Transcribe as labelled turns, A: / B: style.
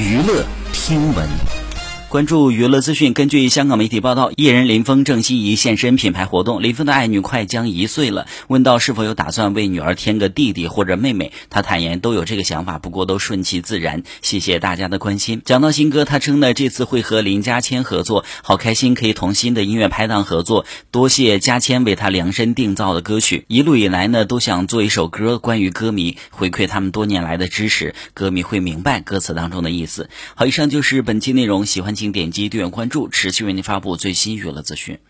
A: 娱乐听闻。
B: 关注娱乐资讯。根据香港媒体报道，艺人林峰郑希怡现身品牌活动。林峰的爱女快将一岁了，问到是否有打算为女儿添个弟弟或者妹妹，他坦言都有这个想法，不过都顺其自然。谢谢大家的关心。讲到新歌，他称呢这次会和林嘉谦合作，好开心可以同新的音乐拍档合作。多谢嘉谦为他量身定造的歌曲。一路以来呢，都想做一首歌，关于歌迷，回馈他们多年来的支持，歌迷会明白。歌词当中的意思。好，以上就是本期内容，喜欢。请点击订阅关注，持续为您发布最新娱乐资讯。